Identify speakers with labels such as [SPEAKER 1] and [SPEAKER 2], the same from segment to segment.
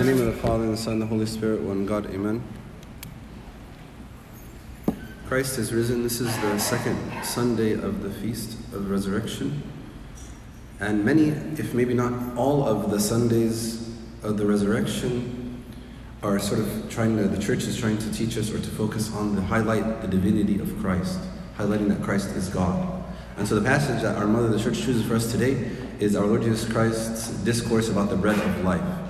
[SPEAKER 1] the name of the Father, and the Son, and the Holy Spirit, one God, Amen. Christ is risen. This is the second Sunday of the Feast of Resurrection. And many, if maybe not all of the Sundays of the resurrection, are sort of trying to, the church is trying to teach us or to focus on the highlight the divinity of Christ, highlighting that Christ is God. And so the passage that our mother, the church, chooses for us today is our Lord Jesus Christ's discourse about the bread of life.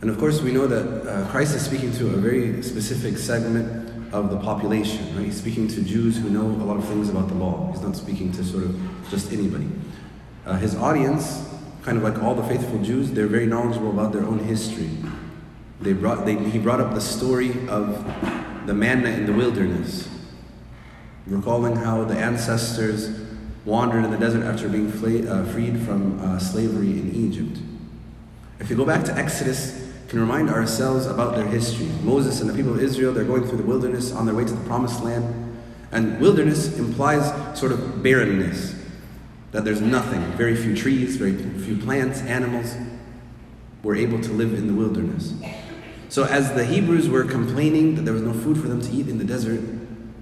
[SPEAKER 1] And of course, we know that uh, Christ is speaking to a very specific segment of the population, right? He's speaking to Jews who know a lot of things about the law. He's not speaking to sort of just anybody. Uh, his audience, kind of like all the faithful Jews, they're very knowledgeable about their own history. They brought, they, he brought up the story of the manna in the wilderness, recalling how the ancestors wandered in the desert after being fla- uh, freed from uh, slavery in Egypt. If you go back to Exodus, can remind ourselves about their history. Moses and the people of Israel, they're going through the wilderness on their way to the promised land. And wilderness implies sort of barrenness, that there's nothing, very few trees, very few plants, animals were able to live in the wilderness. So as the Hebrews were complaining that there was no food for them to eat in the desert,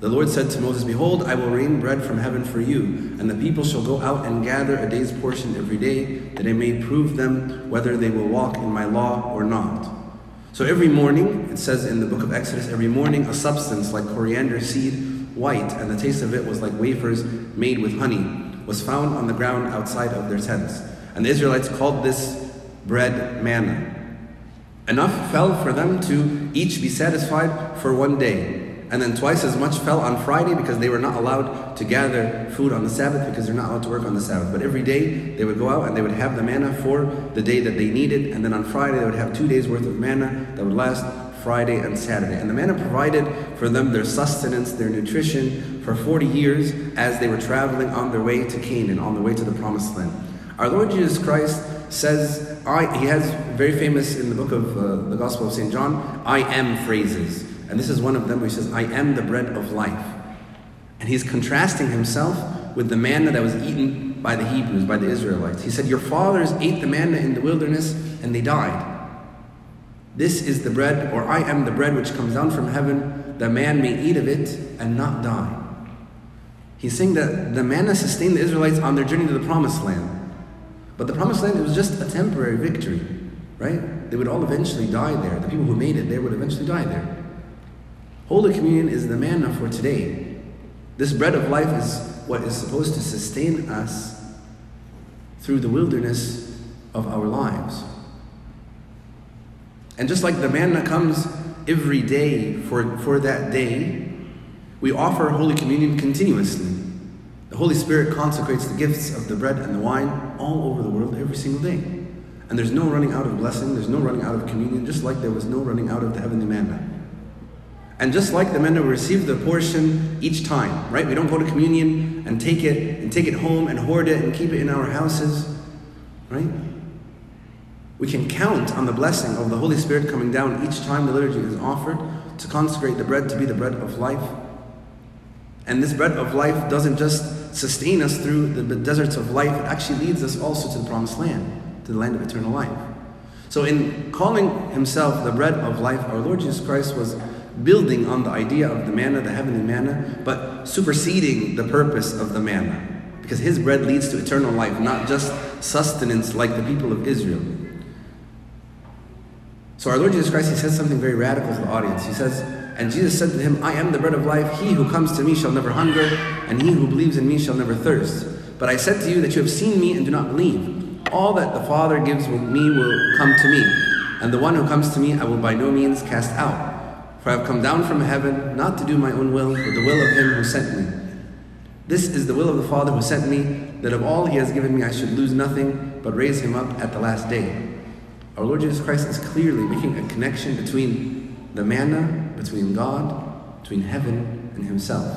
[SPEAKER 1] the Lord said to Moses, Behold, I will rain bread from heaven for you, and the people shall go out and gather a day's portion every day, that I may prove them whether they will walk in my law or not. So every morning, it says in the book of Exodus, every morning a substance like coriander seed, white, and the taste of it was like wafers made with honey, was found on the ground outside of their tents. And the Israelites called this bread manna. Enough fell for them to each be satisfied for one day. And then twice as much fell on Friday because they were not allowed to gather food on the Sabbath because they're not allowed to work on the Sabbath. But every day they would go out and they would have the manna for the day that they needed. And then on Friday they would have two days worth of manna that would last Friday and Saturday. And the manna provided for them their sustenance, their nutrition for 40 years as they were traveling on their way to Canaan, on their way to the promised land. Our Lord Jesus Christ says, I, he has very famous in the book of uh, the Gospel of St. John, I am phrases. And this is one of them where he says, I am the bread of life. And he's contrasting himself with the manna that was eaten by the Hebrews, by the Israelites. He said, Your fathers ate the manna in the wilderness and they died. This is the bread, or I am the bread which comes down from heaven, that man may eat of it and not die. He's saying that the manna sustained the Israelites on their journey to the promised land. But the promised land, it was just a temporary victory, right? They would all eventually die there. The people who made it there would eventually die there. Holy Communion is the manna for today. This bread of life is what is supposed to sustain us through the wilderness of our lives. And just like the manna comes every day for, for that day, we offer Holy Communion continuously. The Holy Spirit consecrates the gifts of the bread and the wine all over the world every single day. And there's no running out of blessing, there's no running out of communion, just like there was no running out of the heavenly manna. And just like the men who receive the portion each time, right? We don't go to communion and take it and take it home and hoard it and keep it in our houses, right? We can count on the blessing of the Holy Spirit coming down each time the liturgy is offered to consecrate the bread to be the bread of life. And this bread of life doesn't just sustain us through the deserts of life, it actually leads us also to the promised land, to the land of eternal life. So, in calling himself the bread of life, our Lord Jesus Christ was building on the idea of the manna, the heavenly manna, but superseding the purpose of the manna. Because his bread leads to eternal life, not just sustenance like the people of Israel. So our Lord Jesus Christ, he says something very radical to the audience. He says, and Jesus said to him, I am the bread of life. He who comes to me shall never hunger, and he who believes in me shall never thirst. But I said to you that you have seen me and do not believe. All that the Father gives me will come to me, and the one who comes to me I will by no means cast out. For I have come down from heaven not to do my own will, but the will of him who sent me. This is the will of the Father who sent me, that of all he has given me I should lose nothing, but raise him up at the last day. Our Lord Jesus Christ is clearly making a connection between the manna, between God, between heaven and himself.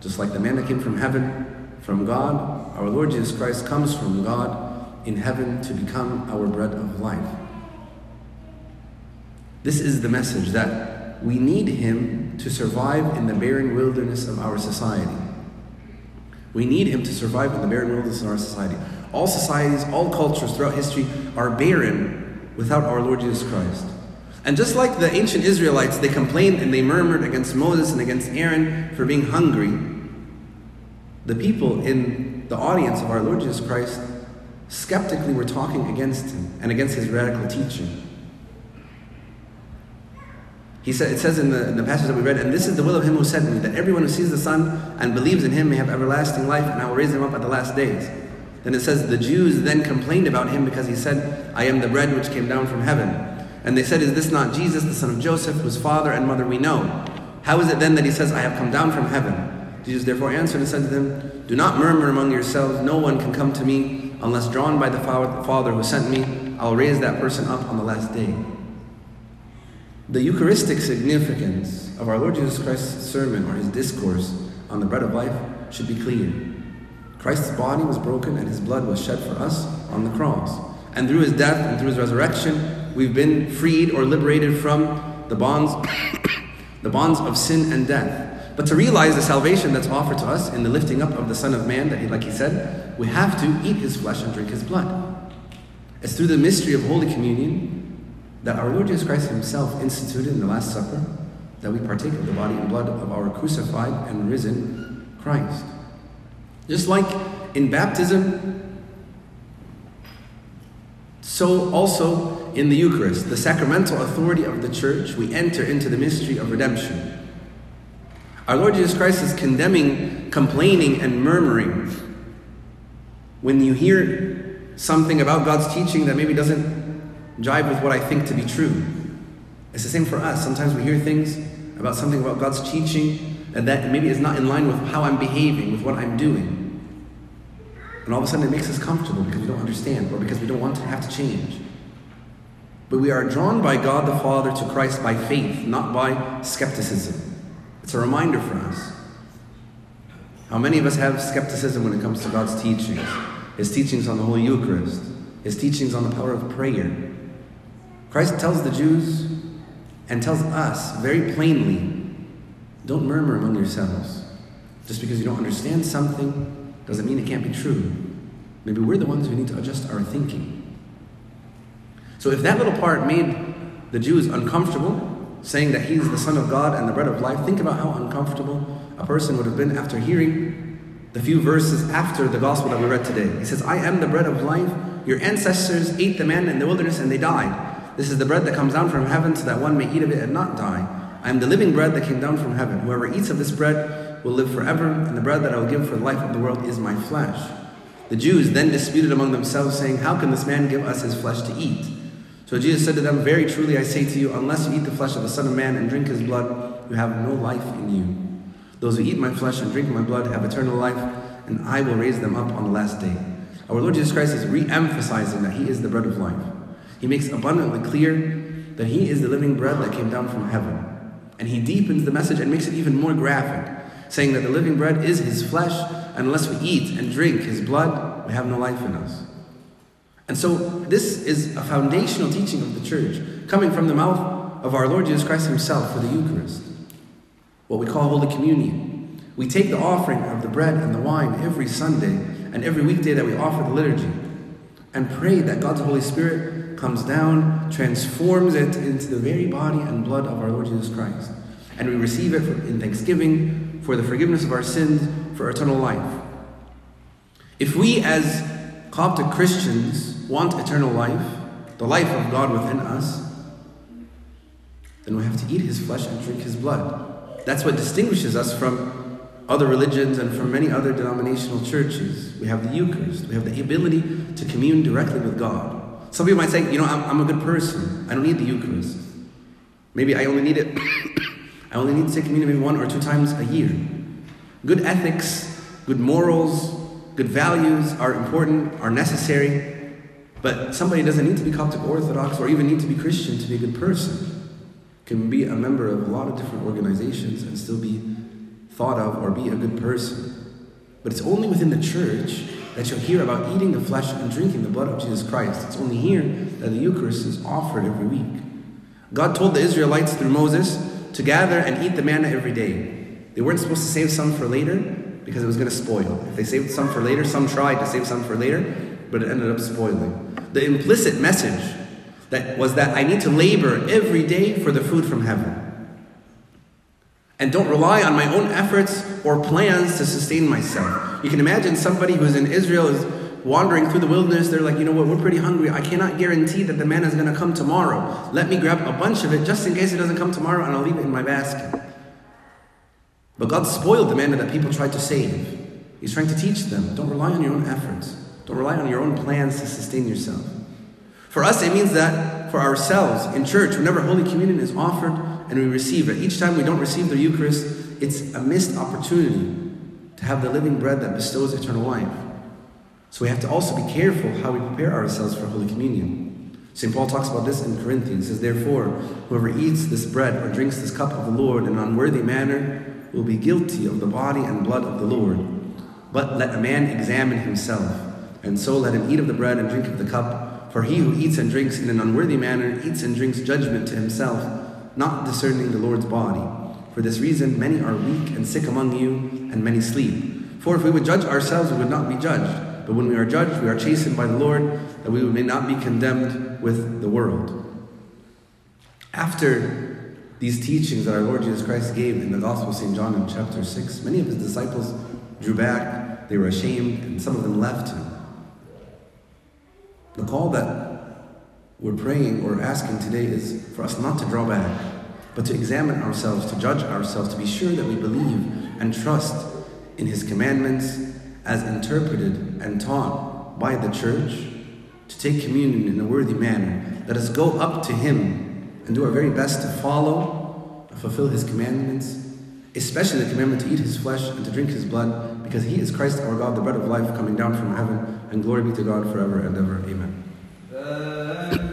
[SPEAKER 1] Just like the manna came from heaven, from God, our Lord Jesus Christ comes from God in heaven to become our bread of life. This is the message that we need him to survive in the barren wilderness of our society. We need him to survive in the barren wilderness of our society. All societies, all cultures throughout history are barren without our Lord Jesus Christ. And just like the ancient Israelites, they complained and they murmured against Moses and against Aaron for being hungry, the people in the audience of our Lord Jesus Christ skeptically were talking against him and against his radical teaching. He said, it says in the, in the passage that we read, and this is the will of him who sent me, that everyone who sees the Son and believes in him may have everlasting life, and I will raise him up at the last days. Then it says, the Jews then complained about him because he said, I am the bread which came down from heaven. And they said, Is this not Jesus, the son of Joseph, whose father and mother we know? How is it then that he says, I have come down from heaven? Jesus therefore answered and said to them, Do not murmur among yourselves. No one can come to me unless drawn by the Father who sent me. I will raise that person up on the last day. The Eucharistic significance of our Lord Jesus Christ's sermon or his discourse on the bread of life should be clear. Christ's body was broken and his blood was shed for us on the cross. And through his death and through his resurrection, we've been freed or liberated from the bonds, the bonds of sin and death. But to realize the salvation that's offered to us in the lifting up of the Son of Man, that he, like he said, we have to eat his flesh and drink his blood. It's through the mystery of Holy Communion that our Lord Jesus Christ Himself instituted in the Last Supper that we partake of the body and blood of our crucified and risen Christ. Just like in baptism, so also in the Eucharist, the sacramental authority of the church, we enter into the mystery of redemption. Our Lord Jesus Christ is condemning complaining and murmuring. When you hear something about God's teaching that maybe doesn't jive with what I think to be true. It's the same for us. Sometimes we hear things about something about God's teaching and that maybe is not in line with how I'm behaving, with what I'm doing. And all of a sudden it makes us comfortable because we don't understand or because we don't want to have to change. But we are drawn by God the Father to Christ by faith, not by skepticism. It's a reminder for us. How many of us have skepticism when it comes to God's teachings? His teachings on the Holy Eucharist, His teachings on the power of prayer, Christ tells the Jews and tells us very plainly don't murmur among yourselves. Just because you don't understand something doesn't mean it can't be true. Maybe we're the ones who need to adjust our thinking. So if that little part made the Jews uncomfortable, saying that he's the Son of God and the bread of life, think about how uncomfortable a person would have been after hearing the few verses after the gospel that we read today. He says, I am the bread of life. Your ancestors ate the manna in the wilderness and they died. This is the bread that comes down from heaven so that one may eat of it and not die. I am the living bread that came down from heaven. Whoever eats of this bread will live forever, and the bread that I will give for the life of the world is my flesh. The Jews then disputed among themselves, saying, How can this man give us his flesh to eat? So Jesus said to them, Very truly I say to you, unless you eat the flesh of the Son of Man and drink his blood, you have no life in you. Those who eat my flesh and drink my blood have eternal life, and I will raise them up on the last day. Our Lord Jesus Christ is re emphasizing that he is the bread of life. He makes abundantly clear that He is the living bread that came down from heaven. And He deepens the message and makes it even more graphic, saying that the living bread is His flesh, and unless we eat and drink His blood, we have no life in us. And so, this is a foundational teaching of the church, coming from the mouth of our Lord Jesus Christ Himself for the Eucharist, what we call Holy Communion. We take the offering of the bread and the wine every Sunday and every weekday that we offer the liturgy and pray that God's Holy Spirit comes down, transforms it into the very body and blood of our Lord Jesus Christ. And we receive it in thanksgiving for the forgiveness of our sins, for eternal life. If we, as Coptic Christians, want eternal life, the life of God within us, then we have to eat his flesh and drink his blood. That's what distinguishes us from other religions and from many other denominational churches. We have the Eucharist, we have the ability to commune directly with God. Some people might say, you know, I'm, I'm a good person. I don't need the Eucharist. Maybe I only need it, I only need to take communion maybe one or two times a year. Good ethics, good morals, good values are important, are necessary, but somebody doesn't need to be Coptic Orthodox or even need to be Christian to be a good person. Can be a member of a lot of different organizations and still be thought of or be a good person. But it's only within the church that you'll hear about eating the flesh and drinking the blood of Jesus Christ. It's only here that the Eucharist is offered every week. God told the Israelites through Moses to gather and eat the manna every day. They weren't supposed to save some for later because it was going to spoil. If they saved some for later, some tried to save some for later, but it ended up spoiling. The implicit message That was that I need to labor every day for the food from heaven. And don't rely on my own efforts or plans to sustain myself. You can imagine somebody who's in Israel is wandering through the wilderness. They're like, you know what, we're pretty hungry. I cannot guarantee that the manna is going to come tomorrow. Let me grab a bunch of it just in case it doesn't come tomorrow and I'll leave it in my basket. But God spoiled the manna that people tried to save. He's trying to teach them don't rely on your own efforts, don't rely on your own plans to sustain yourself. For us, it means that for ourselves in church, whenever Holy Communion is offered and we receive it, each time we don't receive the Eucharist, it's a missed opportunity to have the living bread that bestows eternal life. So we have to also be careful how we prepare ourselves for Holy Communion. St. Paul talks about this in Corinthians. He says, Therefore, whoever eats this bread or drinks this cup of the Lord in an unworthy manner will be guilty of the body and blood of the Lord. But let a man examine himself, and so let him eat of the bread and drink of the cup. For he who eats and drinks in an unworthy manner eats and drinks judgment to himself, not discerning the Lord's body. For this reason, many are weak and sick among you, and many sleep. For if we would judge ourselves, we would not be judged. But when we are judged, we are chastened by the Lord, that we may not be condemned with the world. After these teachings that our Lord Jesus Christ gave in the Gospel of St. John in chapter 6, many of his disciples drew back, they were ashamed, and some of them left him. The call that we're praying or asking today is for us not to draw back, but to examine ourselves, to judge ourselves, to be sure that we believe and trust in His commandments as interpreted and taught by the church, to take communion in a worthy manner. Let us go up to Him and do our very best to follow and fulfill His commandments, especially the commandment to eat His flesh and to drink His blood, because He is Christ our God, the bread of life coming down from heaven, and glory be to God forever and ever. Amen.